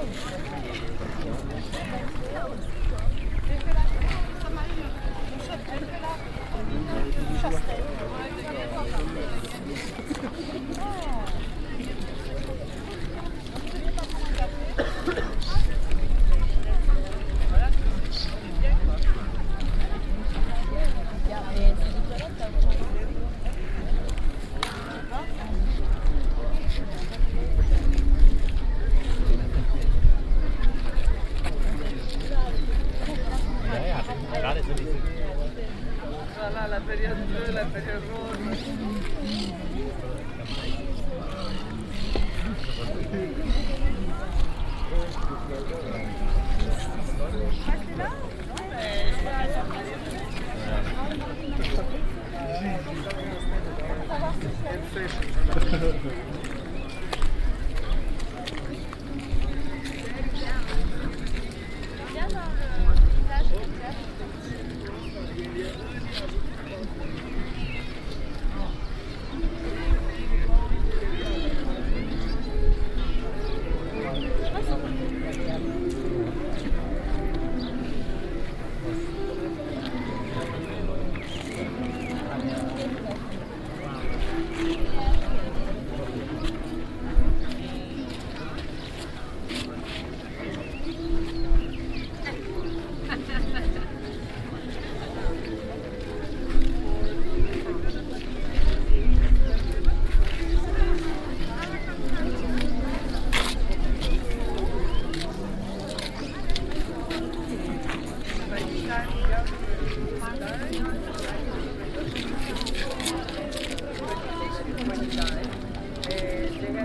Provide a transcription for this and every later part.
période bleue, la feria de la feria.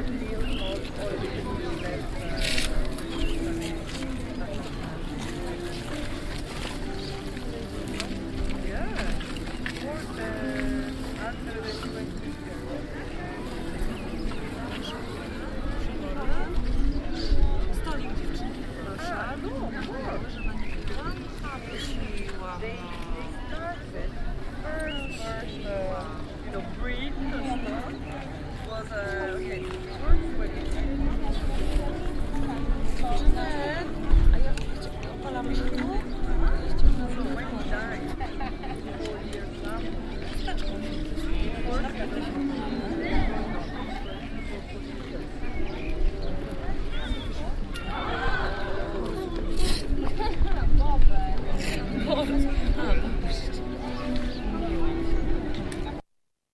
Thank you.